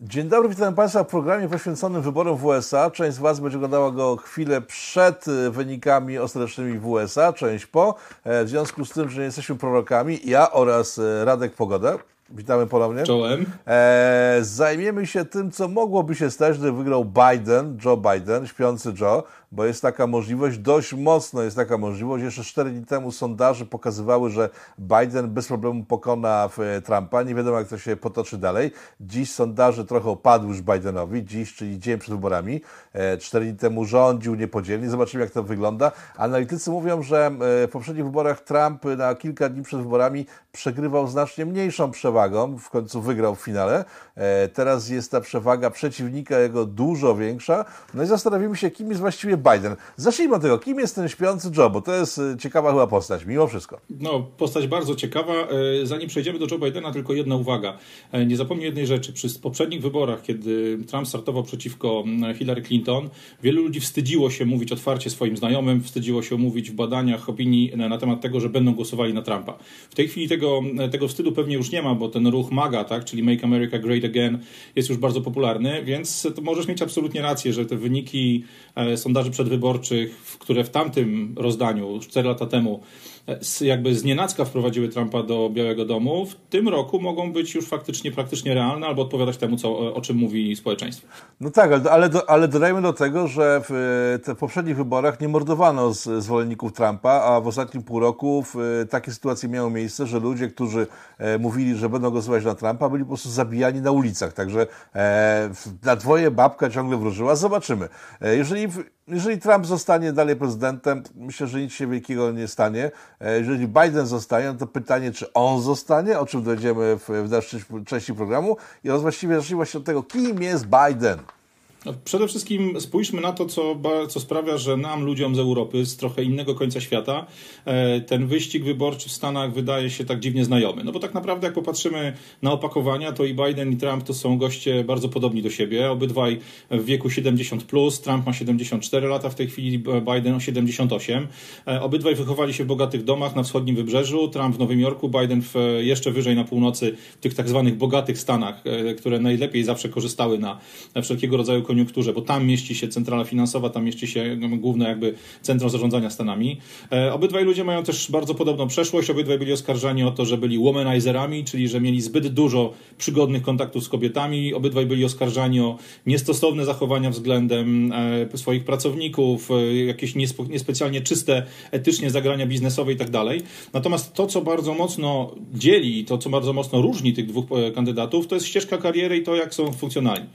Dzień dobry, witam Państwa w programie poświęconym wyborom w USA. Część z Was będzie oglądała go chwilę przed wynikami ostatecznymi w USA, część po. E, w związku z tym, że nie jesteśmy prorokami, ja oraz e, Radek Pogoda, Witamy ponownie. Czołem. E, zajmiemy się tym, co mogłoby się stać, gdyby wygrał Biden, Joe Biden, śpiący Joe bo jest taka możliwość, dość mocno jest taka możliwość. Jeszcze 4 dni temu sondaże pokazywały, że Biden bez problemu pokona e, Trumpa. Nie wiadomo, jak to się potoczy dalej. Dziś sondaże trochę opadły już Bidenowi, dziś, czyli dzień przed wyborami. 4 e, dni temu rządził niepodzielnie. Zobaczymy, jak to wygląda. Analitycy mówią, że e, w poprzednich wyborach Trump na kilka dni przed wyborami przegrywał znacznie mniejszą przewagą. W końcu wygrał w finale. Teraz jest ta przewaga przeciwnika jego dużo większa. No i zastanowimy się, kim jest właściwie Biden. Zacznijmy od tego, kim jest ten śpiący Joe, bo to jest y, ciekawa chyba postać, mimo wszystko. No, postać bardzo ciekawa. E, zanim przejdziemy do Joe Bidena, tylko jedna uwaga. E, nie zapomnij jednej rzeczy. Przy poprzednich wyborach, kiedy Trump startował przeciwko Hillary Clinton, wielu ludzi wstydziło się mówić otwarcie swoim znajomym, wstydziło się mówić w badaniach opinii na temat tego, że będą głosowali na Trumpa. W tej chwili tego, tego wstydu pewnie już nie ma, bo ten ruch MAGA, tak, czyli Make America Great Again, jest już bardzo popularny, więc możesz mieć absolutnie rację, że te wyniki e, sondaży przedwyborczych, które w tamtym rozdaniu, 4 lata temu, jakby z nienacka wprowadziły Trumpa do Białego Domu, w tym roku mogą być już faktycznie praktycznie realne albo odpowiadać temu, co, o czym mówi społeczeństwo. No tak, ale, ale, ale dodajmy do tego, że w, w poprzednich wyborach nie mordowano z, zwolenników Trumpa, a w ostatnim pół roku w, takie sytuacje miały miejsce, że ludzie, którzy e, mówili, że będą głosować na Trumpa, byli po prostu zabijani na ulicach. Także e, na dwoje babka ciągle wróżyła. Zobaczymy. E, jeżeli jeżeli Trump zostanie dalej prezydentem, myślę, że nic się wielkiego nie stanie. E, jeżeli Biden zostanie, to pytanie, czy on zostanie, o czym dojdziemy w, w dalszej części programu. I właściwie zacznijmy się od tego, kim jest Biden. No, przede wszystkim spójrzmy na to, co, co sprawia, że nam, ludziom z Europy, z trochę innego końca świata, e, ten wyścig wyborczy w Stanach wydaje się tak dziwnie znajomy. No bo tak naprawdę, jak popatrzymy na opakowania, to i Biden, i Trump to są goście bardzo podobni do siebie. Obydwaj w wieku 70, plus. Trump ma 74 lata, w tej chwili Biden o 78. E, obydwaj wychowali się w bogatych domach na wschodnim wybrzeżu. Trump w Nowym Jorku, Biden w, jeszcze wyżej na północy, w tych tak zwanych bogatych Stanach, e, które najlepiej zawsze korzystały na wszelkiego rodzaju koniunkturze, bo tam mieści się centrala finansowa, tam mieści się no, główne jakby centrum zarządzania Stanami. E, obydwaj ludzie mają też bardzo podobną przeszłość, obydwaj byli oskarżani o to, że byli womanizerami, czyli że mieli zbyt dużo przygodnych kontaktów z kobietami, obydwaj byli oskarżani o niestosowne zachowania względem e, swoich pracowników, e, jakieś niespecjalnie czyste etycznie zagrania biznesowe i tak dalej. Natomiast to, co bardzo mocno dzieli, to, co bardzo mocno różni tych dwóch kandydatów, to jest ścieżka kariery i to, jak są funkcjonalni.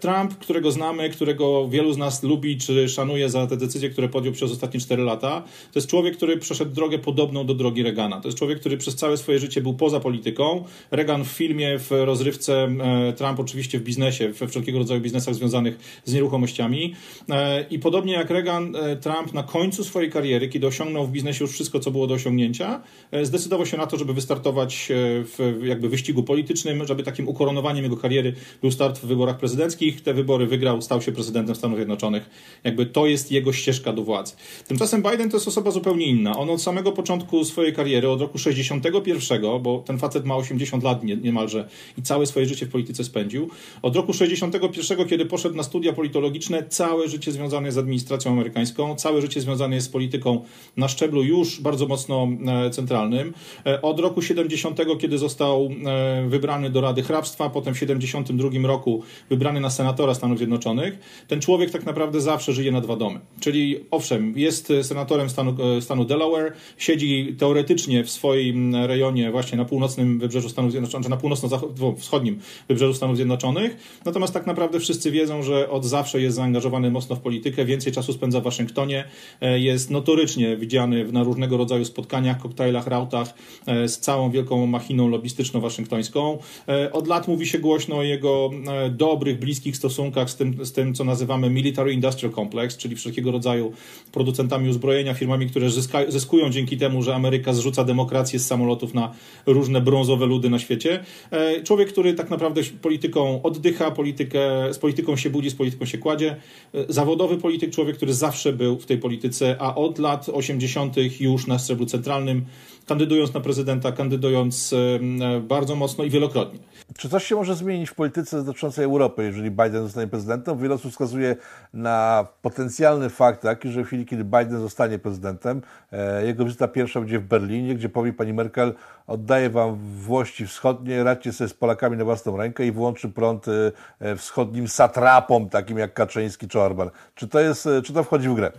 Trump, którego znamy, którego wielu z nas lubi czy szanuje za te decyzje, które podjął przez ostatnie 4 lata, to jest człowiek, który przeszedł drogę podobną do drogi Reagana. To jest człowiek, który przez całe swoje życie był poza polityką. Reagan w filmie, w rozrywce, e, Trump oczywiście w biznesie, we wszelkiego rodzaju biznesach związanych z nieruchomościami. E, I podobnie jak Reagan, e, Trump na końcu swojej kariery, kiedy osiągnął w biznesie już wszystko, co było do osiągnięcia, zdecydował się na to, żeby wystartować w jakby wyścigu politycznym, żeby takim ukoronowaniem jego kariery był start w wyborach prezydenckich. Te wybory wybory wygrał, stał się prezydentem Stanów Zjednoczonych. Jakby to jest jego ścieżka do władzy. Tymczasem Biden to jest osoba zupełnie inna. On od samego początku swojej kariery, od roku 61, bo ten facet ma 80 lat niemalże i całe swoje życie w polityce spędził. Od roku 61, kiedy poszedł na studia politologiczne, całe życie związane z administracją amerykańską, całe życie związane jest z polityką na szczeblu już bardzo mocno e, centralnym. E, od roku 70, kiedy został e, wybrany do Rady Hrabstwa, potem w 72 roku wybrany na senatora Stanów Stanów Zjednoczonych, ten człowiek tak naprawdę zawsze żyje na dwa domy. Czyli owszem, jest senatorem stanu, e, stanu Delaware, siedzi teoretycznie w swoim rejonie właśnie na północnym wybrzeżu Stanów Zjednoczonych, czy na północno-wschodnim wybrzeżu Stanów Zjednoczonych, natomiast tak naprawdę wszyscy wiedzą, że od zawsze jest zaangażowany mocno w politykę, więcej czasu spędza w Waszyngtonie, e, jest notorycznie widziany na różnego rodzaju spotkaniach, koktajlach, rautach e, z całą wielką machiną lobbystyczną waszyngtońską. Od lat mówi się głośno o jego dobrych, bliskich stosunkach z tym, z tym, co nazywamy Military Industrial Complex, czyli wszelkiego rodzaju producentami uzbrojenia, firmami, które zyska, zyskują dzięki temu, że Ameryka zrzuca demokrację z samolotów na różne brązowe ludy na świecie. E, człowiek, który tak naprawdę polityką oddycha, politykę, z polityką się budzi, z polityką się kładzie. E, zawodowy polityk, człowiek, który zawsze był w tej polityce, a od lat 80. już na szczeblu centralnym kandydując na prezydenta, kandydując bardzo mocno i wielokrotnie. Czy coś się może zmienić w polityce dotyczącej Europy, jeżeli Biden zostanie prezydentem? Wiele osób wskazuje na potencjalny fakt taki, że w chwili, kiedy Biden zostanie prezydentem, e, jego wizyta pierwsza będzie w Berlinie, gdzie powie pani Merkel, oddaję wam Włości wschodnie, radźcie sobie z Polakami na własną rękę i włączy prąd e, wschodnim satrapom, takim jak Kaczyński czy Orban. Czy to, jest, e, czy to wchodzi w grę?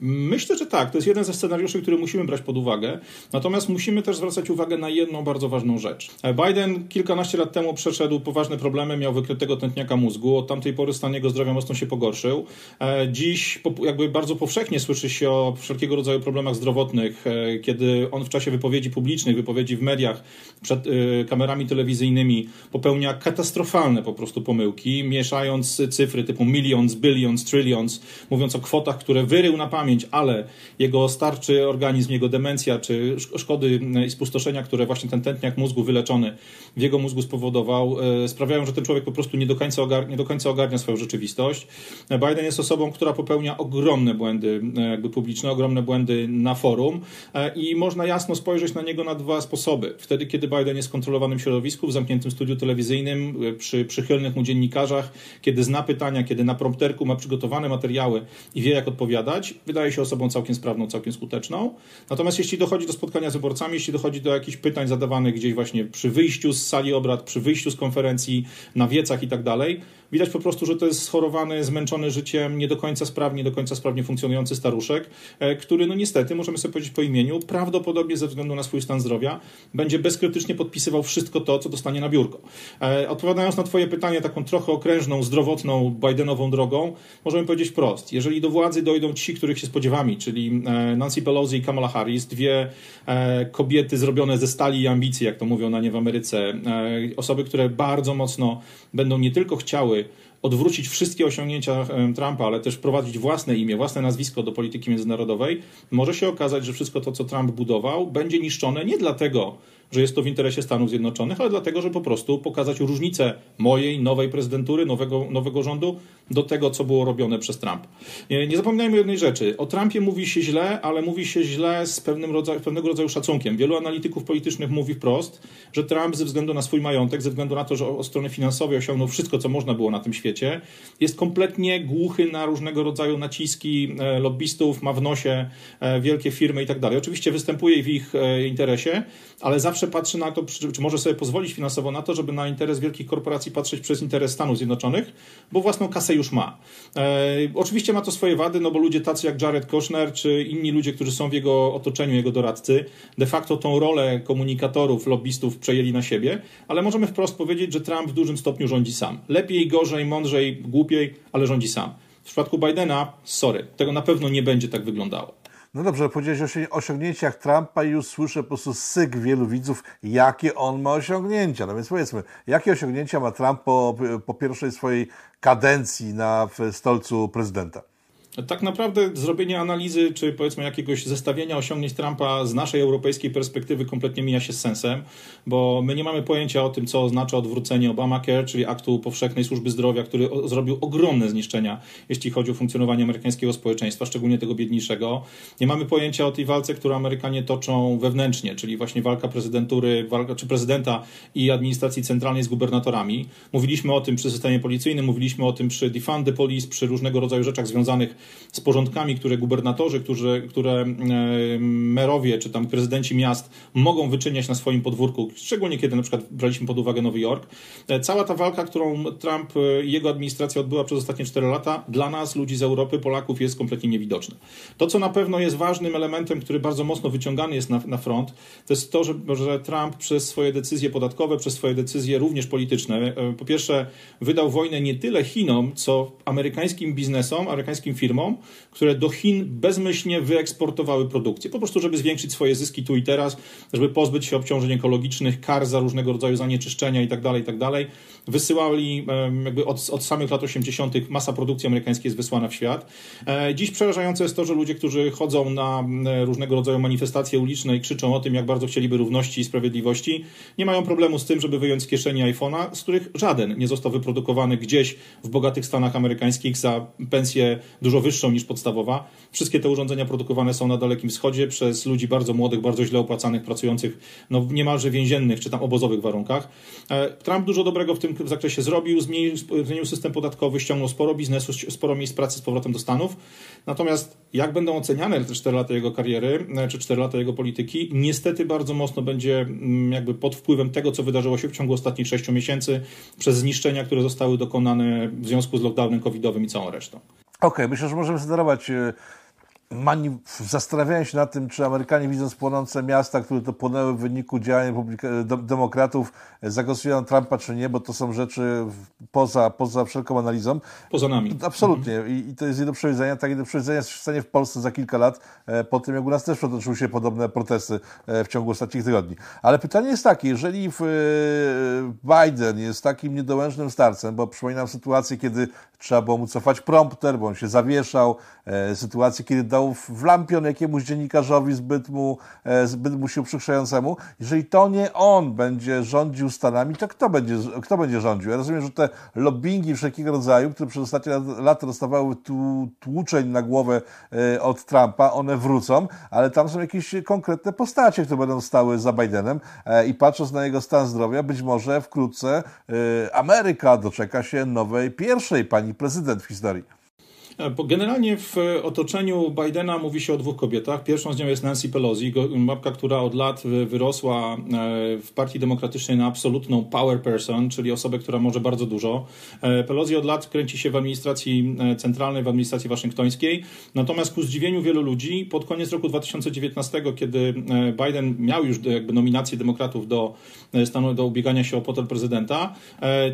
Myślę, że tak. To jest jeden ze scenariuszy, który musimy brać pod uwagę. Natomiast musimy też zwracać uwagę na jedną bardzo ważną rzecz. Biden kilkanaście lat temu przeszedł poważne problemy, miał wykrytego tętniaka mózgu. Od tamtej pory stan jego zdrowia mocno się pogorszył. E, dziś jakby bardzo powszechnie słyszy się o wszelkiego rodzaju problemach zdrowotnych, e, kiedy on w czasie wypowiedzi publicznych, wypowiedzi w mediach, przed e, kamerami telewizyjnymi popełnia katastrofalne po prostu pomyłki, mieszając cyfry typu millions, billions, trillions, mówiąc o kwotach, które wyrył na pamięć pamięć, ale jego starczy organizm, jego demencja czy szkody i spustoszenia, które właśnie ten tętniak mózgu wyleczony w jego mózgu spowodował, e, sprawiają, że ten człowiek po prostu nie do końca ogarnia, nie do końca ogarnia swoją rzeczywistość. Biden jest osobą, która popełnia ogromne błędy e, jakby publiczne, ogromne błędy na forum e, i można jasno spojrzeć na niego na dwa sposoby. Wtedy, kiedy Biden jest w kontrolowanym środowisku, w zamkniętym studiu telewizyjnym, przy przychylnych mu dziennikarzach, kiedy zna pytania, kiedy na prompterku ma przygotowane materiały i wie, jak odpowiadać, wydaje się osobą całkiem sprawną, całkiem skuteczną. Natomiast jeśli dochodzi do spotkania z wyborcami, jeśli dochodzi do jakichś pytań zadawanych gdzieś właśnie przy wyjściu z sali obrad, przy wyjściu z konferencji, na wiecach i tak dalej, Widać po prostu, że to jest schorowany, zmęczony życiem, nie do końca sprawnie, nie do końca sprawnie funkcjonujący staruszek, e, który no niestety, możemy sobie powiedzieć po imieniu, prawdopodobnie ze względu na swój stan zdrowia będzie bezkrytycznie podpisywał wszystko to, co dostanie na biurko. E, odpowiadając na twoje pytanie taką trochę okrężną, zdrowotną, Bidenową drogą, możemy powiedzieć wprost. Jeżeli do władzy dojdą ci, których się spodziewamy, czyli e, Nancy Pelosi i Kamala Harris, dwie kobiety zrobione ze stali i ambicji, jak to mówią na nie w Ameryce, osoby, które bardzo mocno będą nie tylko chciały odwrócić wszystkie osiągnięcia Trumpa, ale też wprowadzić własne imię, własne nazwisko do polityki międzynarodowej, może się okazać, że wszystko to, co Trump budował, będzie niszczone nie dlatego, że jest to w interesie Stanów Zjednoczonych, ale dlatego, że po prostu pokazać różnicę mojej nowej prezydentury, nowego, nowego rządu do tego, co było robione przez Trump. Nie, nie zapominajmy jednej rzeczy. O Trumpie mówi się źle, ale mówi się źle z pewnym rodzaju, pewnego rodzaju szacunkiem. Wielu analityków politycznych mówi wprost, że Trump ze względu na swój majątek, ze względu na to, że od strony finansowej osiągnął wszystko, co można było na tym świecie, jest kompletnie głuchy na różnego rodzaju naciski e, lobbystów, ma w nosie e, wielkie firmy i tak dalej. Oczywiście występuje w ich e, interesie, ale zawsze patrzy na to, czy może sobie pozwolić finansowo na to, żeby na interes wielkich korporacji patrzeć przez interes Stanów Zjednoczonych, bo własną kasę już ma. E, oczywiście ma to swoje wady, no bo ludzie tacy jak Jared Kushner, czy inni ludzie, którzy są w jego otoczeniu, jego doradcy, de facto tą rolę komunikatorów, lobbystów przejęli na siebie, ale możemy wprost powiedzieć, że Trump w dużym stopniu rządzi sam. Lepiej, gorzej, mądrzej, głupiej, ale rządzi sam. W przypadku Bidena, sorry, tego na pewno nie będzie tak wyglądało. No dobrze, powiedziałeś o osiągnięciach Trumpa i już słyszę po prostu syk wielu widzów, jakie on ma osiągnięcia. No więc powiedzmy, jakie osiągnięcia ma Trump po, po pierwszej swojej kadencji na stolcu prezydenta? Tak naprawdę zrobienie analizy, czy powiedzmy jakiegoś zestawienia osiągnięć Trumpa z naszej europejskiej perspektywy kompletnie mija się z sensem, bo my nie mamy pojęcia o tym, co oznacza odwrócenie Obamacare, czyli aktu powszechnej służby zdrowia, który zrobił ogromne zniszczenia, jeśli chodzi o funkcjonowanie amerykańskiego społeczeństwa, szczególnie tego biedniejszego. Nie mamy pojęcia o tej walce, którą Amerykanie toczą wewnętrznie, czyli właśnie walka prezydentury, walka, czy prezydenta i administracji centralnej z gubernatorami. Mówiliśmy o tym przy systemie policyjnym, mówiliśmy o tym przy defund the police, przy różnego rodzaju rzeczach związanych z porządkami, które gubernatorzy, którzy, które e, merowie czy tam prezydenci miast mogą wyczyniać na swoim podwórku, szczególnie kiedy na przykład braliśmy pod uwagę Nowy Jork. E, cała ta walka, którą Trump i jego administracja odbyła przez ostatnie 4 lata, dla nas, ludzi z Europy, Polaków, jest kompletnie niewidoczna. To, co na pewno jest ważnym elementem, który bardzo mocno wyciągany jest na, na front, to jest to, że, że Trump przez swoje decyzje podatkowe, przez swoje decyzje również polityczne, e, po pierwsze wydał wojnę nie tyle Chinom, co amerykańskim biznesom, amerykańskim firmom, firmom, które do Chin bezmyślnie wyeksportowały produkcję. Po prostu, żeby zwiększyć swoje zyski tu i teraz, żeby pozbyć się obciążeń ekologicznych, kar za różnego rodzaju zanieczyszczenia itd., tak itd. Tak Wysyłali jakby od, od samych lat 80. masa produkcji amerykańskiej jest wysłana w świat. E, dziś przerażające jest to, że ludzie, którzy chodzą na różnego rodzaju manifestacje uliczne i krzyczą o tym, jak bardzo chcieliby równości i sprawiedliwości, nie mają problemu z tym, żeby wyjąć z kieszeni iPhone'a, z których żaden nie został wyprodukowany gdzieś w bogatych Stanach amerykańskich za pensję dużo wyższą niż podstawowa. Wszystkie te urządzenia produkowane są na Dalekim Wschodzie przez ludzi bardzo młodych, bardzo źle opłacanych, pracujących no, niemalże więziennych czy tam obozowych warunkach. E, Trump dużo dobrego w tym zakresie zrobił, zmienił, zmienił system podatkowy, ściągnął sporo biznesu, sporo miejsc pracy z powrotem do Stanów. Natomiast jak będą oceniane te 4 lata jego kariery, e, czy 4 lata jego polityki, niestety bardzo mocno będzie mm, jakby pod wpływem tego, co wydarzyło się w ciągu ostatnich 6 miesięcy, przez zniszczenia, które zostały dokonane w związku z lockdownem covidowym i całą resztą. Okej, okay, myślę, że możemy zdarować e, mani- zastanawiają się nad tym, czy Amerykanie widząc płonące miasta, które to płonęły w wyniku działań demokratów, zagłosują na Trumpa, czy nie, bo to są rzeczy poza, poza wszelką analizą. Poza nami. Absolutnie. Mhm. I, I, to jest nie do przewidzenia. Tak nie do przewidzenia jest w stanie w Polsce za kilka lat, e, po tym jak u nas też potoczyły się podobne protesty e, w ciągu ostatnich tygodni. Ale pytanie jest takie, jeżeli w, e, Biden jest takim niedołężnym starcem, bo przypominam sytuację, kiedy trzeba było mu cofać prompter, bo on się zawieszał, sytuację, kiedy dał w lampion jakiemuś dziennikarzowi zbyt mu, e, zbyt mu się uprzykrzającemu. Jeżeli to nie on będzie rządził Stanami, to kto będzie, kto będzie rządził? Ja rozumiem, że te lobbingi wszelkiego rodzaju, które przez ostatnie lata dostawały tu, tłuczeń na głowę e, od Trumpa, one wrócą, ale tam są jakieś konkretne postacie, które będą stały za Bidenem e, i patrząc na jego stan zdrowia, być może wkrótce Ameryka doczeka się nowej, pierwszej pani prezydent w historii. E, generalnie w otoczeniu Bidena mówi się o dwóch kobietach. Pierwszą z nią jest Nancy Pelosi, babka, która od lat wyrosła e, w Partii Demokratycznej na absolutną power person, czyli osobę, która może bardzo dużo. E, Pelosi od lat kręci się w administracji centralnej, w administracji waszyngtońskiej. Natomiast ku zdziwieniu wielu ludzi, pod koniec roku 2019, kiedy Biden miał już jakby nominację demokratów do stanu do ubiegania się o potel prezydenta,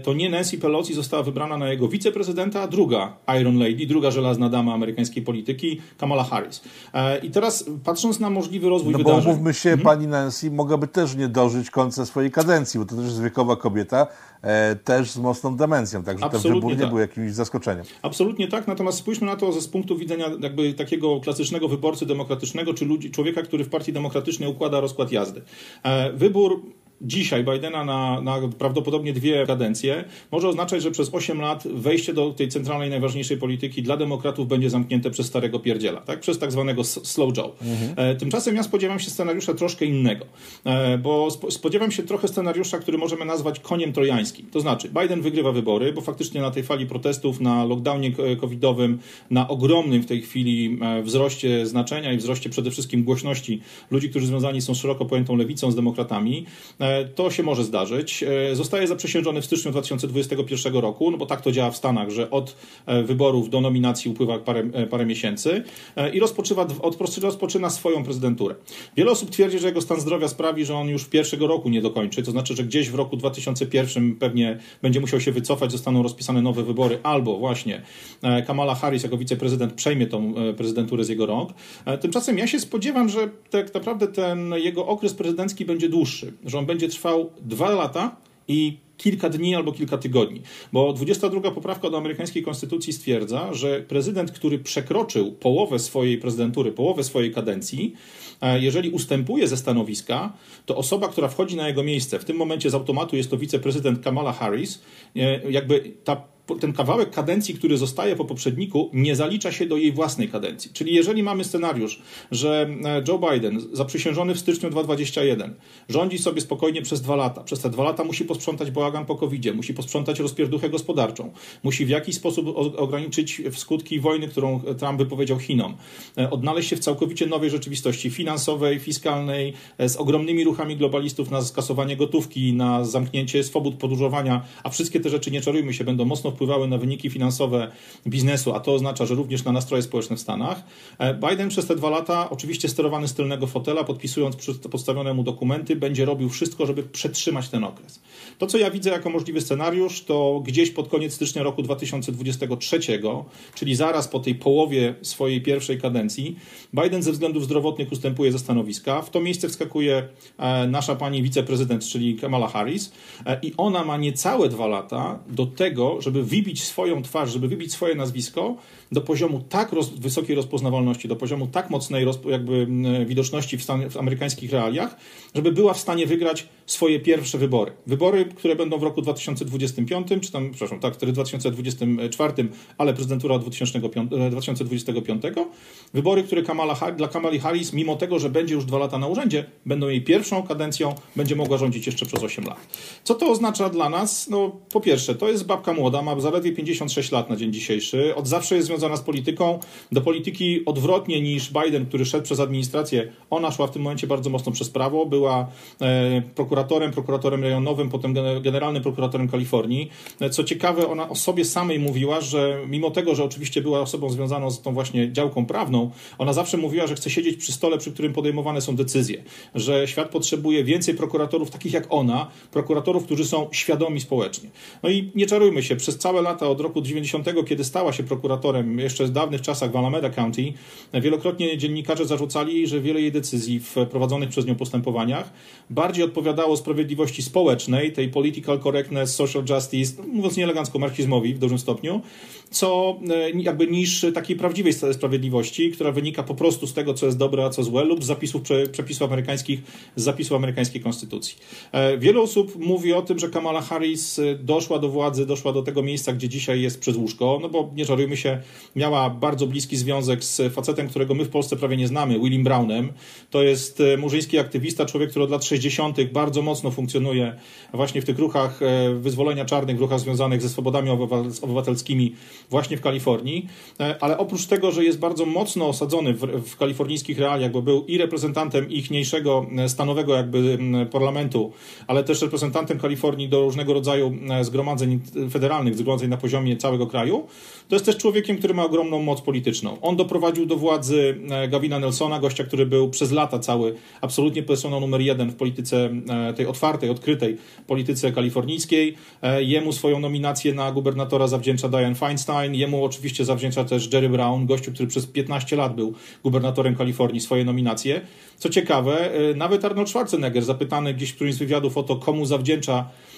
to nie Nancy Pelosi została wybrana na jego wiceprezydenta, a druga Iron Lady, druga żelazna dama amerykańskiej polityki, Kamala Harris. E, I teraz patrząc na możliwy rozwój no wydarzeń... bo mówmy się, hmm? pani Nancy mogłaby też nie dożyć końca swojej kadencji, bo to też jest wiekowa kobieta, e, też z mocną demencją, także Absolutnie ten wybór nie tak. był jakimś zaskoczeniem. Absolutnie tak, natomiast spójrzmy na to ze z punktu widzenia jakby takiego klasycznego wyborcy demokratycznego, czy ludzi, człowieka, który w partii demokratycznej układa rozkład jazdy. E, wybór dzisiaj Bidena na, na prawdopodobnie dwie kadencje może oznaczać, że przez 8 lat wejście do tej centralnej, najważniejszej polityki dla demokratów będzie zamknięte przez starego pierdziela, tak? przez tak zwanego slow joe. Mhm. E, tymczasem ja spodziewam się scenariusza troszkę innego, e, bo spodziewam się trochę scenariusza, który możemy nazwać koniem trojańskim. To znaczy, Biden wygrywa wybory, bo faktycznie na tej fali protestów, na lockdownie covidowym, na ogromnym w tej chwili e, wzroście znaczenia i wzroście przede wszystkim głośności ludzi, którzy związani są z szeroko pojętą lewicą, z demokratami, to się może zdarzyć. E, zostaje zaprzysiężony w styczniu 2021 roku, no bo tak to działa w Stanach, że od e, wyborów do nominacji upływa parę, e, parę miesięcy i rozpoczyna, rozpoczyna swoją prezydenturę. Wiele osób twierdzi, że jego stan zdrowia sprawi, że on już pierwszego roku nie dokończy, to znaczy, że gdzieś w roku 2001 pewnie będzie musiał się wycofać, zostaną rozpisane nowe wybory, albo właśnie Kamala Harris jako wiceprezydent przejmie tą prezydenturę z jego rąk. Tymczasem ja się spodziewam, że tak naprawdę ten jego okres prezydencki będzie dłuższy, że on będzie będzie trwał dwa lata i kilka dni albo kilka tygodni. Bo 22 poprawka do amerykańskiej konstytucji stwierdza, że prezydent, który przekroczył połowę swojej prezydentury, połowę swojej kadencji, e, jeżeli ustępuje ze stanowiska, to osoba, która wchodzi na jego miejsce, w tym momencie z automatu jest to wiceprezydent Kamala Harris, e, jakby ta ten kawałek kadencji, który zostaje po poprzedniku, nie zalicza się do jej własnej kadencji. Czyli jeżeli mamy scenariusz, że e, Joe Biden, zaprzysiężony w styczniu 2021, rządzi sobie spokojnie przez dwa lata, przez te dwa lata musi posprzątać bałagan po covid musi posprzątać rozpierduchę gospodarczą, musi w jakiś sposób ograniczyć skutki wojny, którą Trump wypowiedział Chinom, e, odnaleźć się w całkowicie nowej rzeczywistości finansowej, fiskalnej, e, z ogromnymi ruchami globalistów na skasowanie gotówki, na zamknięcie swobód podróżowania, a wszystkie te rzeczy, nie czarujmy się, będą mocno wpływały na wyniki finansowe biznesu, a to oznacza, że również na nastroje społeczne w Stanach. E, Biden przez te dwa lata, oczywiście sterowany z tylnego fotela, podpisując podstawione mu dokumenty, będzie robił wszystko, żeby przetrzymać ten okres. To, co ja widzę jako możliwy scenariusz, to gdzieś pod koniec stycznia roku 2023, czyli zaraz po tej połowie swojej pierwszej kadencji, Biden ze względów zdrowotnych ustępuje ze stanowiska. W to miejsce wskakuje e, nasza pani wiceprezydent, czyli Kamala Harris, e, i ona ma niecałe dwa lata do tego, żeby wybić swoją twarz, żeby wybić swoje nazwisko do poziomu tak roz, wysokiej rozpoznawalności, do poziomu tak mocnej roz, jakby widoczności w, stan, w amerykańskich realiach, żeby była w stanie wygrać swoje pierwsze wybory. Wybory, które będą w roku 2025, czy tam, przepraszam, tak, 2024, ale prezydentura 2005, 2025. Wybory, które Kamala, dla Kamali Harris, mimo tego, że będzie już dwa lata na urzędzie, będą jej pierwszą kadencją, będzie mogła rządzić jeszcze przez 8 lat. Co to oznacza dla nas? No, po pierwsze, to jest babka młoda, ma zaledwie 56 lat na dzień dzisiejszy, od zawsze jest związana z polityką, do polityki odwrotnie niż Biden, który szedł przez administrację. Ona szła w tym momencie bardzo mocno przez prawo, była e, prokuratorem, prokuratorem rejonowym, potem generalnym prokuratorem Kalifornii. E, co ciekawe, ona o sobie samej mówiła, że mimo tego, że oczywiście była osobą związaną z tą właśnie działką prawną, ona zawsze mówiła, że chce siedzieć przy stole, przy którym podejmowane są decyzje, że świat potrzebuje więcej prokuratorów takich jak ona, prokuratorów, którzy są świadomi społecznie. No i nie czarujmy się, przez całe lata od roku 90, kiedy stała się prokuratorem, jeszcze w dawnych czasach w Alameda County, wielokrotnie dziennikarze zarzucali, że wiele jej decyzji w prowadzonych przez nią postępowaniach bardziej odpowiadało sprawiedliwości społecznej, tej political correctness, social justice, mówiąc nieelegancko marxizmowi w dużym stopniu, co e, jakby niż takiej prawdziwej sprawiedliwości, która wynika po prostu z tego, co jest dobre, a co złe, lub z zapisów, przepisów amerykańskich, z zapisów amerykańskiej konstytucji. E, wiele osób mówi o tym, że Kamala Harris e, doszła do władzy, doszła do tego miejsca, gdzie dzisiaj jest przez łóżko, no bo nie żarujmy się, miała bardzo bliski związek z facetem, którego my w Polsce prawie nie znamy, Willim Brownem. To jest murzyński aktywista, człowiek, który od lat 60. bardzo mocno funkcjonuje właśnie w tych ruchach wyzwolenia czarnych, w ruchach związanych ze swobodami obywatelskimi właśnie w Kalifornii, e, ale oprócz tego, że jest bardzo mocno osadzony w, w kalifornijskich realiach, bo był i reprezentantem ichniejszego e, stanowego jakby parlamentu, ale też reprezentantem Kalifornii do różnego rodzaju e, zgromadzeń federalnych, zgromadzeń na poziomie całego kraju, to jest też człowiekiem, który ma ogromną moc polityczną. On doprowadził do władzy Gavina Nelsona, gościa, który był przez lata cały absolutnie personą numer jeden w polityce tej otwartej, odkrytej polityce kalifornijskiej. Jemu swoją nominację na gubernatora zawdzięcza Diane Feinstein, Jemu oczywiście zawdzięcza też Jerry Brown, gościu, który przez 15 lat był gubernatorem Kalifornii, swoje nominacje. Co ciekawe, e, nawet Arnold Schwarzenegger, zapytany gdzieś w którymś z wywiadów o to, komu zawdzięcza e,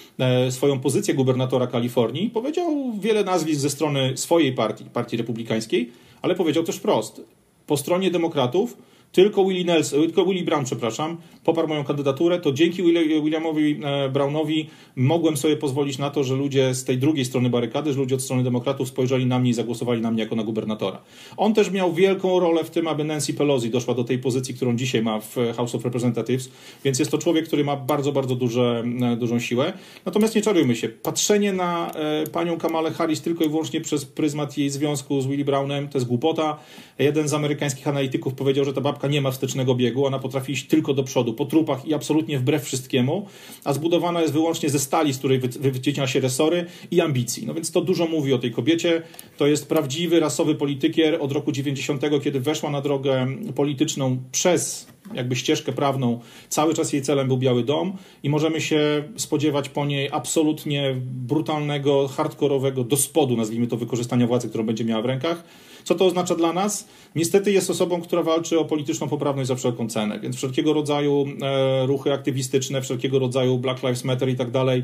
swoją pozycję gubernatora Kalifornii, powiedział wiele nazwisk ze strony swojej partii, partii republikańskiej, ale powiedział też wprost. Po stronie demokratów tylko Willie, Nelson, tylko Willie Brown, przepraszam, poparł moją kandydaturę, to dzięki Williamowi e, Brownowi mogłem sobie pozwolić na to, że ludzie z tej drugiej strony barykady, że ludzie od strony demokratów spojrzeli na mnie i zagłosowali na mnie jako na gubernatora. On też miał wielką rolę w tym, aby Nancy Pelosi doszła do tej pozycji, którą dzisiaj ma w House of Representatives, więc jest to człowiek, który ma bardzo, bardzo duże, e, dużą siłę. Natomiast nie czarujmy się, patrzenie na e, panią Kamalę Harris tylko i wyłącznie przez pryzmat jej związku z Willie Brownem to jest głupota. Jeden z amerykańskich analityków powiedział, że ta babka nie ma wstecznego biegu, ona potrafi iść tylko do przodu, po trupach i absolutnie wbrew wszystkiemu, a zbudowana jest wyłącznie ze stali, z której wycina się resory i ambicji. No więc to dużo mówi o tej kobiecie. To jest prawdziwy rasowy politykier od roku 90, kiedy weszła na drogę polityczną przez jakby ścieżkę prawną. Cały czas jej celem był Biały Dom i możemy się spodziewać po niej absolutnie brutalnego, hardkorowego do spodu, nazwijmy to, wykorzystania władzy, którą będzie miała w rękach. Co to oznacza dla nas? Niestety jest osobą, która walczy o polityczną poprawność za wszelką cenę, więc wszelkiego rodzaju e, ruchy aktywistyczne, wszelkiego rodzaju Black Lives Matter i tak dalej,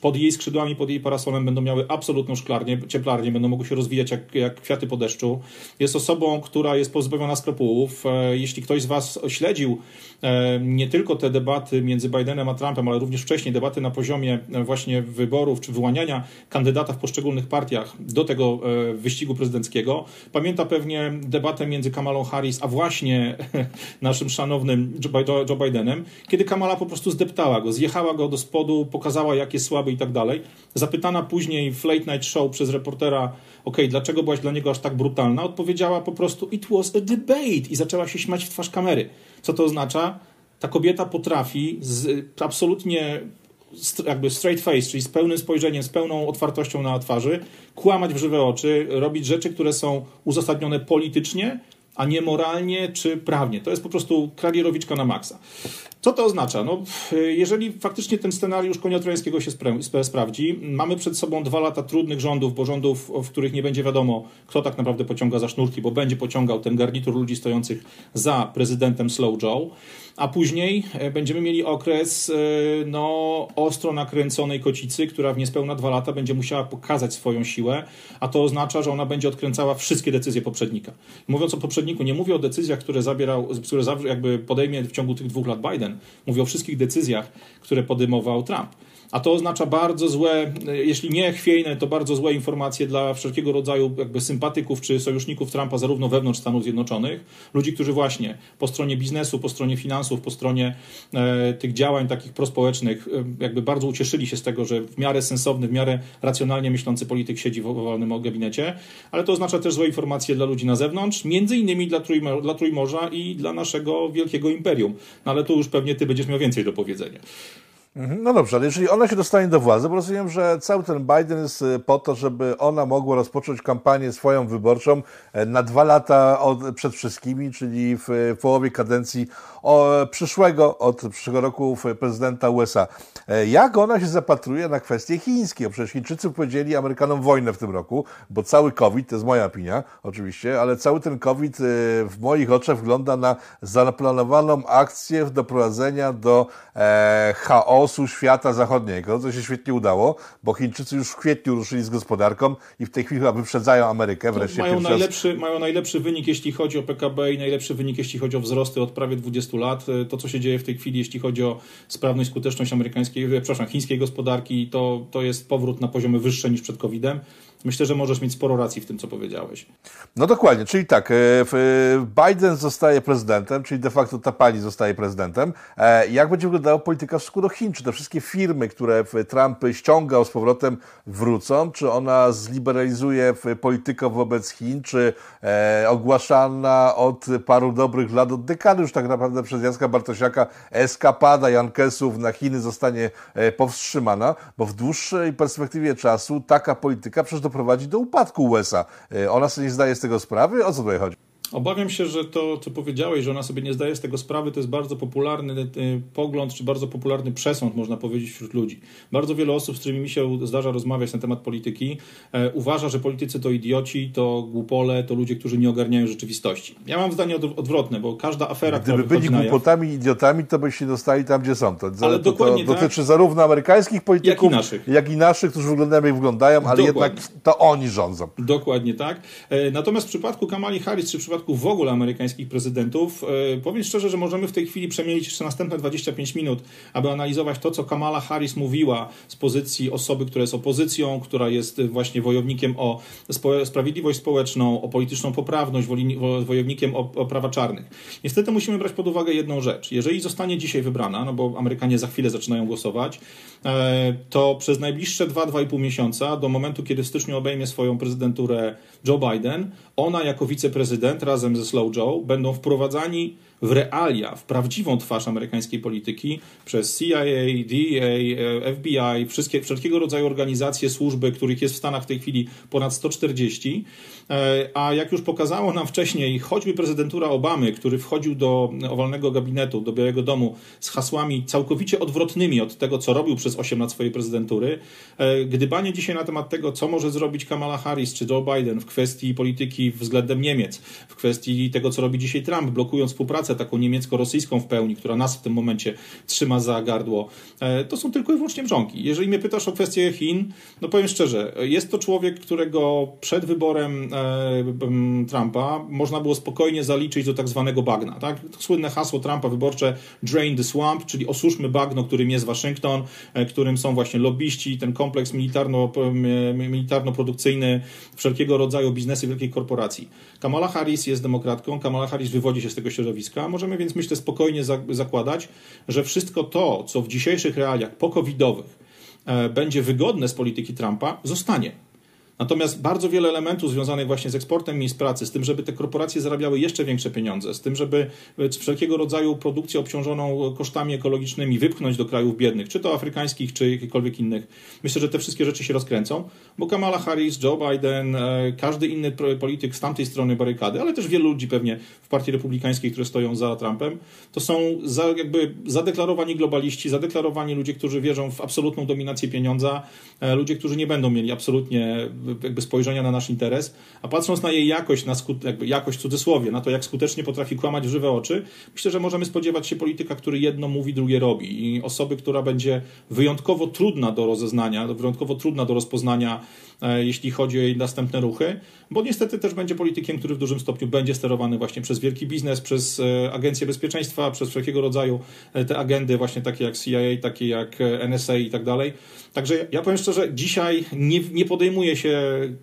pod jej skrzydłami, pod jej parasolem będą miały absolutną szklarnię, cieplarnię, będą mogły się rozwijać jak, jak kwiaty po deszczu. Jest osobą, która jest pozbawiona skrupułów. E, jeśli ktoś z Was śledził e, nie tylko te debaty między Bidenem a Trumpem, ale również wcześniej debaty na poziomie właśnie wyborów czy wyłaniania kandydata w poszczególnych partiach do tego wyścigu prezydenckiego, pamięta pewnie debatę między Kamalą Harris a właśnie naszym szanownym Joe Bidenem, kiedy Kamala po prostu zdeptała go, zjechała go do spodu, pokazała jak jest słaby i tak dalej. Zapytana później w Late Night Show przez reportera, ok, dlaczego byłaś dla niego aż tak brutalna, odpowiedziała po prostu it was a debate i zaczęła się śmiać w twarz kamery. Co to oznacza? Ta kobieta potrafi z absolutnie jakby straight face, czyli z pełnym spojrzeniem, z pełną otwartością na twarzy, kłamać w żywe oczy, robić rzeczy, które są uzasadnione politycznie, a nie moralnie czy prawnie. To jest po prostu krawierowiczka na maksa. Co to oznacza? No, jeżeli faktycznie ten scenariusz konia trojańskiego się spra sprawdzi, mamy przed sobą dwa lata trudnych rządów, bo rządów, w których nie będzie wiadomo, kto tak naprawdę pociąga za sznurki, bo będzie pociągał ten garnitur ludzi stojących za prezydentem Slow Joe a później e, będziemy mieli okres e, no, ostro nakręconej kocicy, która w niespełna dwa lata będzie musiała pokazać swoją siłę, a to oznacza, że ona będzie odkręcała wszystkie decyzje poprzednika. Mówiąc o poprzedniku, nie mówię o decyzjach, które zabierał, które jakby podejmie w ciągu tych dwóch lat Biden, Biden. Mówię o wszystkich decyzjach, które podejmował Trump. A to oznacza bardzo złe, jeśli nie chwiejne, to bardzo złe informacje dla wszelkiego rodzaju jakby sympatyków czy sojuszników Trumpa, zarówno wewnątrz Stanów Zjednoczonych, ludzi, którzy właśnie po stronie biznesu, po stronie finansów, po stronie e, tych działań takich prospołecznych, e, jakby bardzo ucieszyli się z tego, że w miarę sensowny, w miarę racjonalnie myślący polityk siedzi w owalnym gabinecie, ale to oznacza też złe informacje dla ludzi na zewnątrz, między innymi dla, Trójmo dla Trójmorza i dla naszego wielkiego imperium. No ale tu już pewnie ty będziesz miał więcej do powiedzenia. Mhm. No dobrze, ale jeżeli ona się dostanie do władzy, bo rozumiem, że cały ten Biden jest y, po to, żeby ona mogła rozpocząć kampanię swoją wyborczą e, na dwa lata od, przed wszystkimi, czyli w połowie kadencji o, przyszłego, od przyszłego roku prezydenta USA. E, jak ona się zapatruje na kwestie chińskie? Przecież Chińczycy powiedzieli Amerykanom wojnę w tym roku, bo cały COVID, to jest moja opinia oczywiście, ale cały ten COVID y, w moich oczach wygląda na zaplanowaną akcję doprowadzenia do e, chaosu chaosu świata zachodniego, co się świetnie udało, bo Chińczycy już w kwietniu ruszyli z gospodarką i w tej chwili chyba wyprzedzają Amerykę wreszcie. Mają najlepszy, mają najlepszy wynik, jeśli chodzi o PKB i najlepszy wynik, jeśli chodzi o wzrosty od prawie 20 lat. To, co się dzieje w tej chwili, jeśli chodzi o sprawność, skuteczność amerykańskiej, przepraszam, chińskiej gospodarki, to, to jest powrót na poziomy wyższe niż przed COVID-em. Myślę, że możesz mieć sporo racji w tym, co powiedziałeś. No dokładnie, czyli tak, e, e, Biden zostaje prezydentem, czyli de facto ta pani zostaje prezydentem. E, jak będzie wyglądała polityka w stosunku do Chin? Czy te wszystkie firmy, które Trump ściągał z powrotem, wrócą? Czy ona zliberalizuje politykę wobec Chin? Czy ogłaszana od paru dobrych lat, od dekady już tak naprawdę przez Jacka Bartosiaka eskapada Jankesów na Chiny zostanie powstrzymana? Bo w dłuższej perspektywie czasu taka polityka przecież do doprowadzi do upadku USA. E, ona sobie nie zdaje z tego sprawy? O co tutaj chodzi? Obawiam się, że to, co powiedziałeś, że ona sobie nie zdaje z tego sprawy, to jest bardzo popularny e, pogląd, czy bardzo popularny przesąd, można powiedzieć, wśród ludzi. Bardzo wiele osób, z którymi mi się zdarza rozmawiać na temat polityki, e, uważa, że politycy to idioci, to głupole, to ludzie, którzy nie ogarniają rzeczywistości. Ja mam zdanie odwrotne, bo każda afera, Gdyby która byli głupotami i idiotami, to by się dostali tam, gdzie są. To, ale to, dokładnie to dotyczy tak. zarówno amerykańskich polityków, jak i naszych, jak i naszych którzy wyglądają jak wyglądają, ale dokładnie. jednak to oni rządzą. Dokładnie tak. E, natomiast w przypadku Kamali Harris, czy w przypadku przypadku w ogóle amerykańskich prezydentów, e, powiem szczerze, że możemy w tej chwili przemielić jeszcze następne 25 minut, aby analizować to, co Kamala Harris mówiła z pozycji osoby, która jest opozycją, która jest właśnie wojownikiem o sprawiedliwość społeczną, o polityczną poprawność, wojownikiem o, o prawa czarnych. Niestety musimy brać pod uwagę jedną rzecz. Jeżeli zostanie dzisiaj wybrana, no bo Amerykanie za chwilę zaczynają głosować, e, to przez najbliższe 2-2,5 miesiąca, do momentu, kiedy w styczniu obejmie swoją prezydenturę Joe Biden, ona jako wiceprezydent razem ze Slow Joe będą wprowadzani w realia, w prawdziwą twarz amerykańskiej polityki przez CIA, DEA, e, FBI, wszystkie, wszelkiego rodzaju organizacje, służby, których jest w Stanach w tej chwili ponad 140. E, a jak już pokazało nam wcześniej, choćby prezydentura Obamy, który wchodził do owalnego gabinetu, do Białego Domu z hasłami całkowicie odwrotnymi od tego, co robił przez 8 lat swojej prezydentury, e, gdybanie dzisiaj na temat tego, co może zrobić Kamala Harris czy Joe Biden w kwestii polityki względem Niemiec, w kwestii tego, co robi dzisiaj Trump, blokując współpracę taką niemiecko-rosyjską w pełni, która nas w tym momencie trzyma za gardło, e, to są tylko i wyłącznie mrzonki. Jeżeli mnie pytasz o kwestię Chin, no powiem szczerze, jest to człowiek, którego przed wyborem Trumpa można było spokojnie zaliczyć do tak zwanego bagna. Tak? Słynne hasło Trumpa wyborcze Drain the Swamp, czyli osuszmy bagno, którym jest Waszyngton, e, którym są właśnie lobbyści, ten kompleks militarno, militarno-produkcyjny, wszelkiego rodzaju biznesy wielkiej korporacji. Kamala Harris jest demokratką, Kamala Harris wywodzi się z tego środowiska, możemy więc myślę spokojnie zakładać, że wszystko to, co w dzisiejszych realiach pokowidowych e, będzie wygodne z polityki Trumpa, zostanie. Natomiast bardzo wiele elementów związanych właśnie z eksportem miejsc pracy, z tym, żeby te korporacje zarabiały jeszcze większe pieniądze, z tym, żeby wszelkiego rodzaju produkcję obciążoną kosztami ekologicznymi wypchnąć do krajów biednych, czy to afrykańskich, czy jakichkolwiek innych. Myślę, że te wszystkie rzeczy się rozkręcą, bo Kamala Harris, Joe Biden, e, każdy inny polityk z tamtej strony barykady, ale też wielu ludzi pewnie w Partii Republikańskiej, które stoją za Trumpem, to są za, jakby zadeklarowani globaliści, zadeklarowani ludzie, którzy wierzą w absolutną dominację pieniądza, e, ludzie, którzy nie będą mieli absolutnie jakby spojrzenia na nasz interes, a patrząc na jej jakość, na skut, jakby jakość w cudzysłowie, na to, jak skutecznie potrafi kłamać w żywe oczy, myślę, że możemy spodziewać się polityka, który jedno mówi, drugie robi i osoby, która będzie wyjątkowo trudna do rozeznania, wyjątkowo trudna do rozpoznania E, jeśli chodzi o jej następne ruchy, bo niestety też będzie politykiem, który w dużym stopniu będzie sterowany właśnie przez wielki biznes, przez e, agencje bezpieczeństwa, przez wszelkiego rodzaju e, te agendy właśnie takie jak CIA, takie jak NSA i tak dalej. Także ja powiem szczerze, dzisiaj nie, nie podejmuje się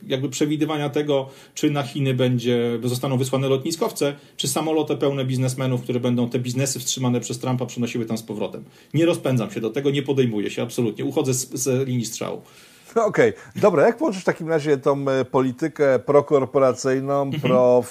jakby przewidywania tego, czy na Chiny będzie, zostaną wysłane lotniskowce, czy samoloty pełne biznesmenów, które będą te biznesy wstrzymane przez Trumpa przenosiły tam z powrotem. Nie rozpędzam się do tego, nie podejmuję się absolutnie. Uchodzę z, z linii strzału. Okej, okay. dobra, jak połączysz w takim razie tą e, politykę prokorporacyjną, mhm. pro,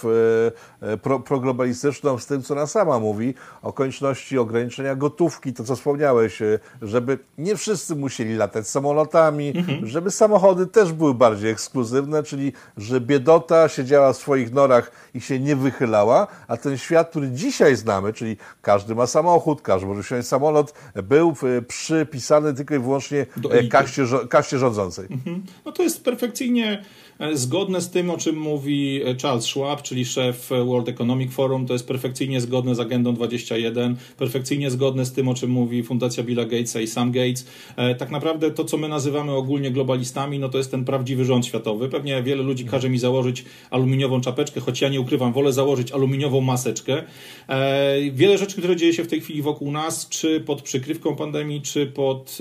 e, pro, proglobalistyczną z tym, co ona sama mówi o konieczności ograniczenia gotówki, to co wspomniałeś, e, żeby nie wszyscy musieli latać samolotami, mhm. żeby samochody też były bardziej ekskluzywne, czyli że biedota siedziała w swoich norach i się nie wychylała, a ten świat, który dzisiaj znamy, czyli każdy ma samochód, każdy może wsiąść samolot, był przypisany tylko i wyłącznie kaście, kaście rządzącej. Mhm. No to jest perfekcyjnie zgodne z tym, o czym mówi e, Charles Schwab, czyli szef e, World Economic Forum, to jest perfekcyjnie zgodne z Agendą 21, perfekcyjnie zgodne z tym, o czym mówi Fundacja Billa Gatesa i Sam Gates. Tak naprawdę to, co my nazywamy ogólnie globalistami, no to jest ten prawdziwy rząd światowy. Pewnie wiele ludzi każe mi założyć aluminiową czapeczkę, choć ja nie ukrywam, wolę założyć aluminiową maseczkę. Wiele rzeczy, które dzieje się w tej chwili wokół nas, czy pod przykrywką pandemii, czy pod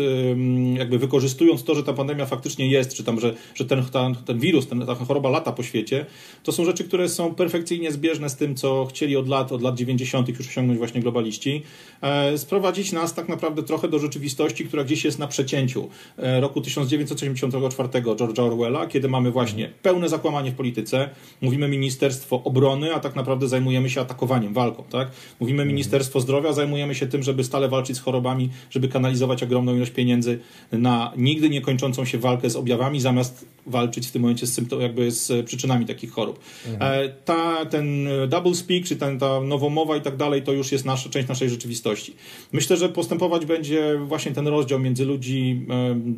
jakby wykorzystując to, że ta pandemia faktycznie jest, czy tam, że, że ten, ten, ten wirus, ten, ta choroba lata po świecie, to są rzeczy, które są perfekcyjnie zbieżne z tym, co chcieli od lat, od lat 90. już osiągnąć właśnie globaliści. E, sprowadzić nas tak naprawdę trochę do rzeczywistości, która gdzieś jest na przecięciu e, roku 1984 George'a Orwella, kiedy mamy właśnie pełne zakłamanie w polityce, mówimy Ministerstwo Obrony, a tak naprawdę zajmujemy się atakowaniem, walką, tak? Mówimy Ministerstwo Zdrowia, zajmujemy się tym, żeby stale walczyć z chorobami, żeby kanalizować ogromną ilość pieniędzy na nigdy nie kończącą się walkę z objawami, zamiast walczyć w tym momencie z symptom, jakby z przyczynami takich chorób. Mhm. Ta, ten double speak, czy ten, ta nowomowa i tak dalej, to już jest nasza, część naszej rzeczywistości. Myślę, że postępować będzie właśnie ten rozdział między ludzi,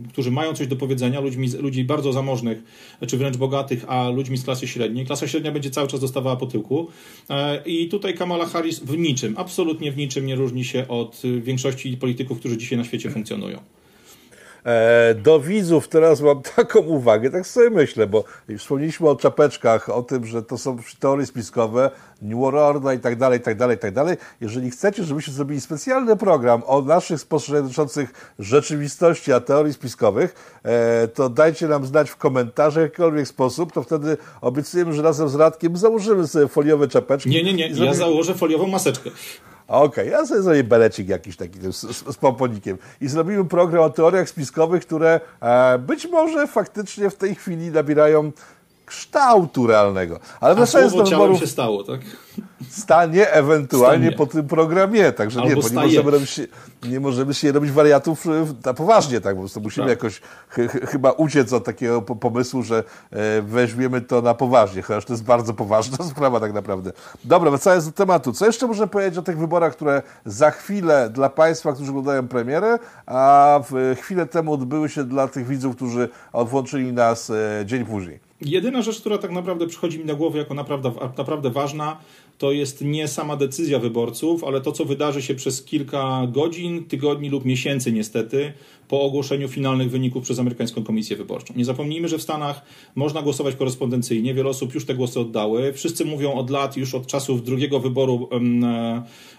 którzy mają coś do powiedzenia, ludźmi, ludzi bardzo zamożnych, czy wręcz bogatych, a ludźmi z klasy średniej. Klasa średnia będzie cały czas dostawała po tyłku. E, I tutaj Kamala Harris w niczym, absolutnie w niczym nie różni się od większości polityków, którzy dzisiaj na świecie funkcjonują. E, do widzów teraz mam taką uwagę, tak sobie myślę, bo wspomnieliśmy o czapeczkach, o tym, że to są teorie spiskowe, New World i tak dalej, i tak dalej, i tak dalej. Jeżeli chcecie, żebyśmy zrobili specjalny program o naszych spostrzeżeniach dotyczących rzeczywistości, a teorii spiskowych, e, to dajcie nam znać w komentarzach w jakikolwiek sposób, to wtedy obiecujemy, że razem z Radkiem założymy sobie foliowe czapeczki. Nie, nie, nie, ja założę foliową maseczkę. Okej, okay, ja sobie zrobię belecik jakiś taki z, z, pomponikiem. I zrobimy program o teoriach spiskowych, które e, być może faktycznie w tej chwili nabierają kształtu realnego. Ale wracając do wyborów... się stało, tak? Stanie ewentualnie Stanie. po tym programie, także Albo nie, bo nie możemy, robić, nie możemy się robić wariatów e, na poważnie, tak, po prostu musimy tak. jakoś ch chyba uciec od takiego pomysłu, że e, weźmiemy to na poważnie, chociaż to jest bardzo poważna sprawa tak naprawdę. Dobra, wracając do tematu, co jeszcze można powiedzieć o tych wyborach, które za chwilę dla Państwa, którzy oglądają premierę, a w chwilę temu odbyły się dla tych widzów, którzy włączyli nas e, dzień później. Jedyna rzecz, która tak naprawdę przychodzi mi na głowę jako naprawdę, naprawdę ważna, to jest nie sama decyzja wyborców, ale to, co wydarzy się przez kilka godzin, tygodni lub miesięcy niestety po ogłoszeniu finalnych wyników przez amerykańską komisję wyborczą. Nie zapomnijmy, że w Stanach można głosować korespondencyjnie, wiele osób już te głosy oddały. Wszyscy mówią od lat, już od czasów drugiego wyboru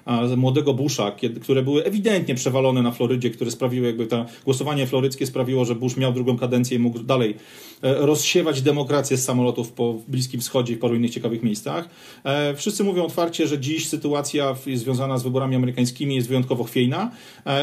e, młodego Busha, kiedy, które były ewidentnie przewalone na Florydzie, które sprawiły, jakby to głosowanie floryckie sprawiło, że Bush miał drugą kadencję i mógł dalej rozsiewać demokrację z samolotów po Bliskim Wschodzie i paru innych ciekawych miejscach. E, wszyscy mówią otwarcie, że dziś sytuacja związana z wyborami amerykańskimi jest wyjątkowo chwiejna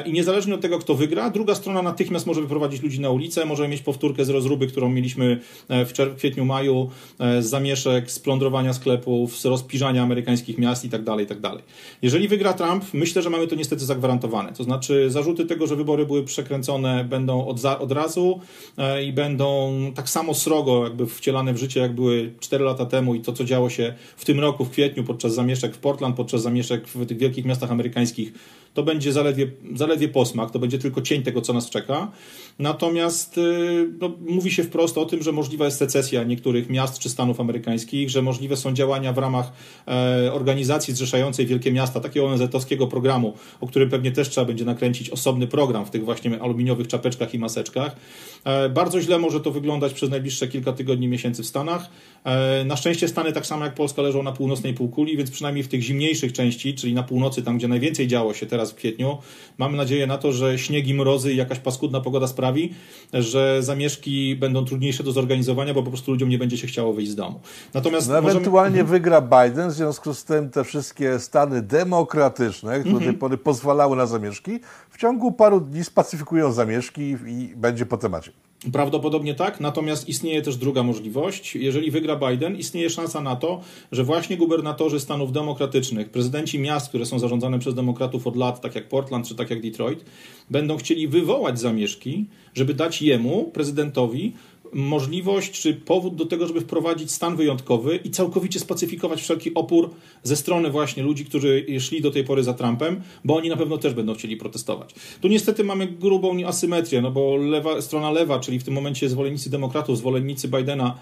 i niezależnie od tego, kto wygra, druga strona natychmiast może wyprowadzić ludzi na ulicę, możemy mieć powtórkę z rozruby, którą mieliśmy w kwietniu, maju, z zamieszek, z plądrowania sklepów, z rozpiżania amerykańskich miast itd., tak itd. Tak Jeżeli wygra Trump, myślę, że mamy to niestety zagwarantowane. To znaczy zarzuty tego, że wybory były przekręcone będą od, za, od razu e, i będą tak samo srogo jakby wcielane w życie, jak były 4 lata temu i to, co działo się w tym roku w kwietniu podczas zamieszek w Portland, podczas zamieszek w tych wielkich miastach amerykańskich to będzie zaledwie, zaledwie posmak, to będzie tylko cień tego, co nas czeka. Natomiast y, no, mówi się wprost o tym, że możliwa jest secesja niektórych miast czy stanów amerykańskich, że możliwe są działania w ramach e, organizacji zrzeszającej wielkie miasta, takiego ONZ-owskiego programu, o którym pewnie też trzeba będzie nakręcić osobny program w tych właśnie aluminiowych czapeczkach i maseczkach. E, bardzo źle może to wyglądać przez najbliższe kilka tygodni, miesięcy w Stanach. E, na szczęście Stany, tak samo jak Polska, leżą na północnej półkuli, więc przynajmniej w tych zimniejszych części, czyli na północy, tam gdzie najwięcej działo się teraz w kwietniu, mamy nadzieję na to, że śniegi, mrozy i jakaś paskudna pogoda sprawi, że zamieszki będą trudniejsze do zorganizowania, bo po prostu ludziom nie będzie się chciało wyjść z domu. Natomiast no, ewentualnie możemy... wygra Biden, w związku z tym te wszystkie stany demokratyczne, które do tej pory pozwalały na zamieszki, w ciągu paru dni spacyfikują zamieszki i będzie po temacie. Prawdopodobnie tak, natomiast istnieje też druga możliwość. Jeżeli wygra Biden, istnieje szansa na to, że właśnie gubernatorzy Stanów Demokratycznych, prezydenci miast, które są zarządzane przez demokratów od lat, tak jak Portland czy tak jak Detroit, będą chcieli wywołać zamieszki, żeby dać jemu, prezydentowi, możliwość czy powód do tego, żeby wprowadzić stan wyjątkowy i całkowicie spacyfikować wszelki opór ze strony właśnie ludzi, którzy szli do tej pory za Trumpem, bo oni na pewno też będą chcieli protestować. Tu niestety mamy grubą asymetrię, no bo lewa, strona lewa, czyli w tym momencie zwolennicy demokratów, zwolennicy Bidena,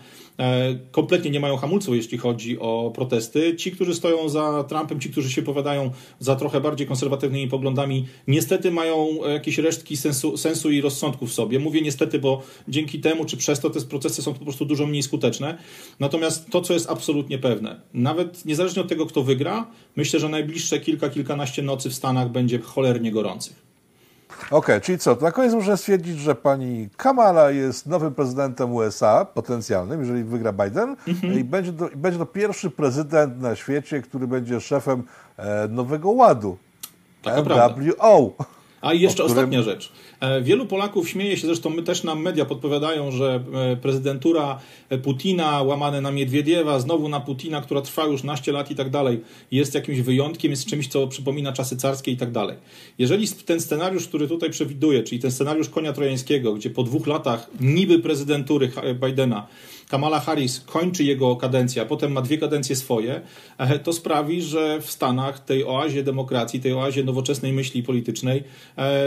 kompletnie nie mają hamulców, jeśli chodzi o protesty. Ci, którzy stoją za Trumpem, ci, którzy się opowiadają za trochę bardziej konserwatywnymi poglądami, niestety mają jakieś resztki sensu, sensu i rozsądku w sobie. Mówię niestety, bo dzięki temu czy przez to te procesy są po prostu dużo mniej skuteczne. Natomiast to, co jest absolutnie pewne, nawet niezależnie od tego, kto wygra, myślę, że najbliższe kilka, kilkanaście nocy w Stanach będzie cholernie gorących. Okej, okay, czyli co? Na koniec muszę stwierdzić, że pani Kamala jest nowym prezydentem USA, potencjalnym, jeżeli wygra Biden, mhm. i będzie to, będzie to pierwszy prezydent na świecie, który będzie szefem e, nowego ładu. Taka NWO. A i jeszcze którym... ostatnia rzecz. E, wielu Polaków śmieje się, zresztą my też nam media podpowiadają, że e, prezydentura Putina, łamane na Miedwiediewa, znowu na Putina, która trwa już naście lat i tak dalej, jest jakimś wyjątkiem, jest czymś, co przypomina czasy carskie i tak dalej. Jeżeli ten scenariusz, który tutaj przewiduje, czyli ten scenariusz konia trojańskiego, gdzie po dwóch latach niby prezydentury Bidena Kamala Harris kończy jego kadencję, a potem ma dwie kadencje swoje, e, to sprawi, że w Stanach, tej oazie demokracji, tej oazie nowoczesnej myśli politycznej,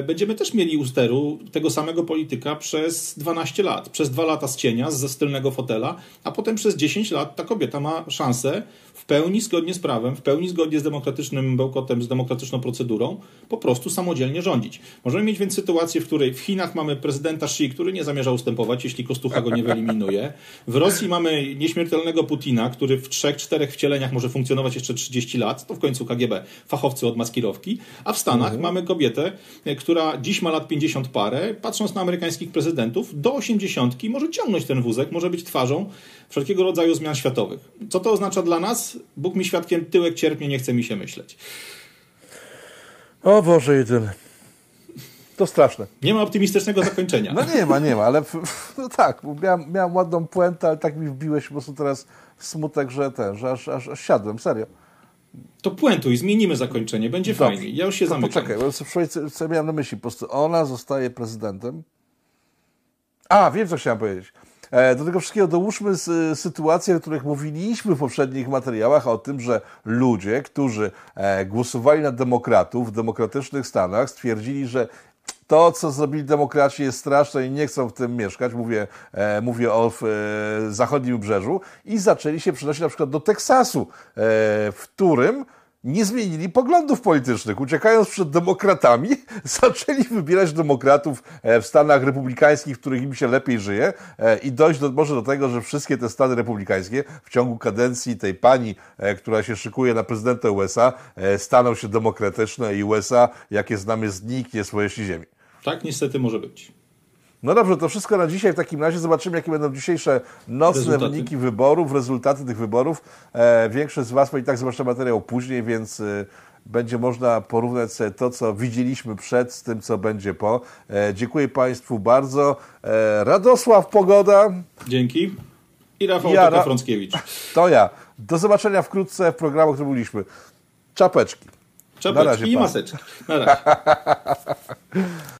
będziemy też mieli u steru tego samego polityka przez 12 lat. Przez dwa lata z cienia, ze stylnego fotela, a potem przez 10 lat ta kobieta ma szansę w pełni zgodnie z prawem, w pełni zgodnie z demokratycznym bełkotem, z demokratyczną procedurą, po prostu samodzielnie rządzić. Możemy mieć więc sytuację, w której w Chinach mamy prezydenta Xi, który nie zamierza ustępować, jeśli Kostucha go nie wyeliminuje. W Rosji mamy nieśmiertelnego Putina, który w trzech, czterech wcieleniach może funkcjonować jeszcze 30 lat, to w końcu KGB, fachowcy od maskirowki, a w Stanach mhm. mamy kobietę, która dziś ma lat 50 parę, patrząc na amerykańskich prezydentów, do 80 może ciągnąć ten wózek, może być twarzą wszelkiego rodzaju zmian światowych. Co to oznacza dla nas? Bóg mi świadkiem, tyłek cierpnie, nie chce mi się myśleć. O Boże jedyny. To straszne. Nie ma optymistycznego zakończenia. No nie ma, nie ma, ale no tak, miałem, miałem ładną puentę, ale tak mi wbiłeś po prostu teraz smutek, że ten, że aż, aż, aż siadłem, serio. To puentuj, zmienimy zakończenie, będzie Dobrze. fajnie. Ja już się zamykam. Poczekaj, bo co, co miałem na myśli, po prostu ona zostaje prezydentem. A, wiem co chciałem powiedzieć. E, do tego wszystkiego dołóżmy sytuacje, o których mówiliśmy w poprzednich materiałach, o tym, że ludzie, którzy e, głosowali na demokratów w demokratycznych Stanach, stwierdzili, że to, co zrobili demokraci jest straszne i nie chcą w tym mieszkać, mówię, e, mówię o e, zachodnim brzeżu, i zaczęli się przenosić na przykład do Teksasu, e, w którym nie zmienili poglądów politycznych. Uciekając przed demokratami, zaczęli wybierać demokratów e, w Stanach republikańskich, w których im się lepiej żyje e, i dojść do, może do tego, że wszystkie te Stany republikańskie w ciągu kadencji tej pani, e, która się szykuje na prezydenta USA, staną się demokratyczne i USA, jakie znamy, zniknie z powierzchni ziemi. Tak niestety może być. No dobrze, to wszystko na dzisiaj. W takim razie zobaczymy, jakie będą dzisiejsze nocne rezultaty. wyniki wyborów, rezultaty tych wyborów. E, większość z Was i tak zobaczy materiał później, więc e, będzie można porównać sobie to, co widzieliśmy przed, z tym, co będzie po. E, dziękuję Państwu bardzo. E, Radosław Pogoda. Dzięki. I Rafał ja, Ra Frąckiewicz. To ja. Do zobaczenia wkrótce w programu, który mówiliśmy. Czapeczki. Czapeczki razie, i maseczki. Na razie.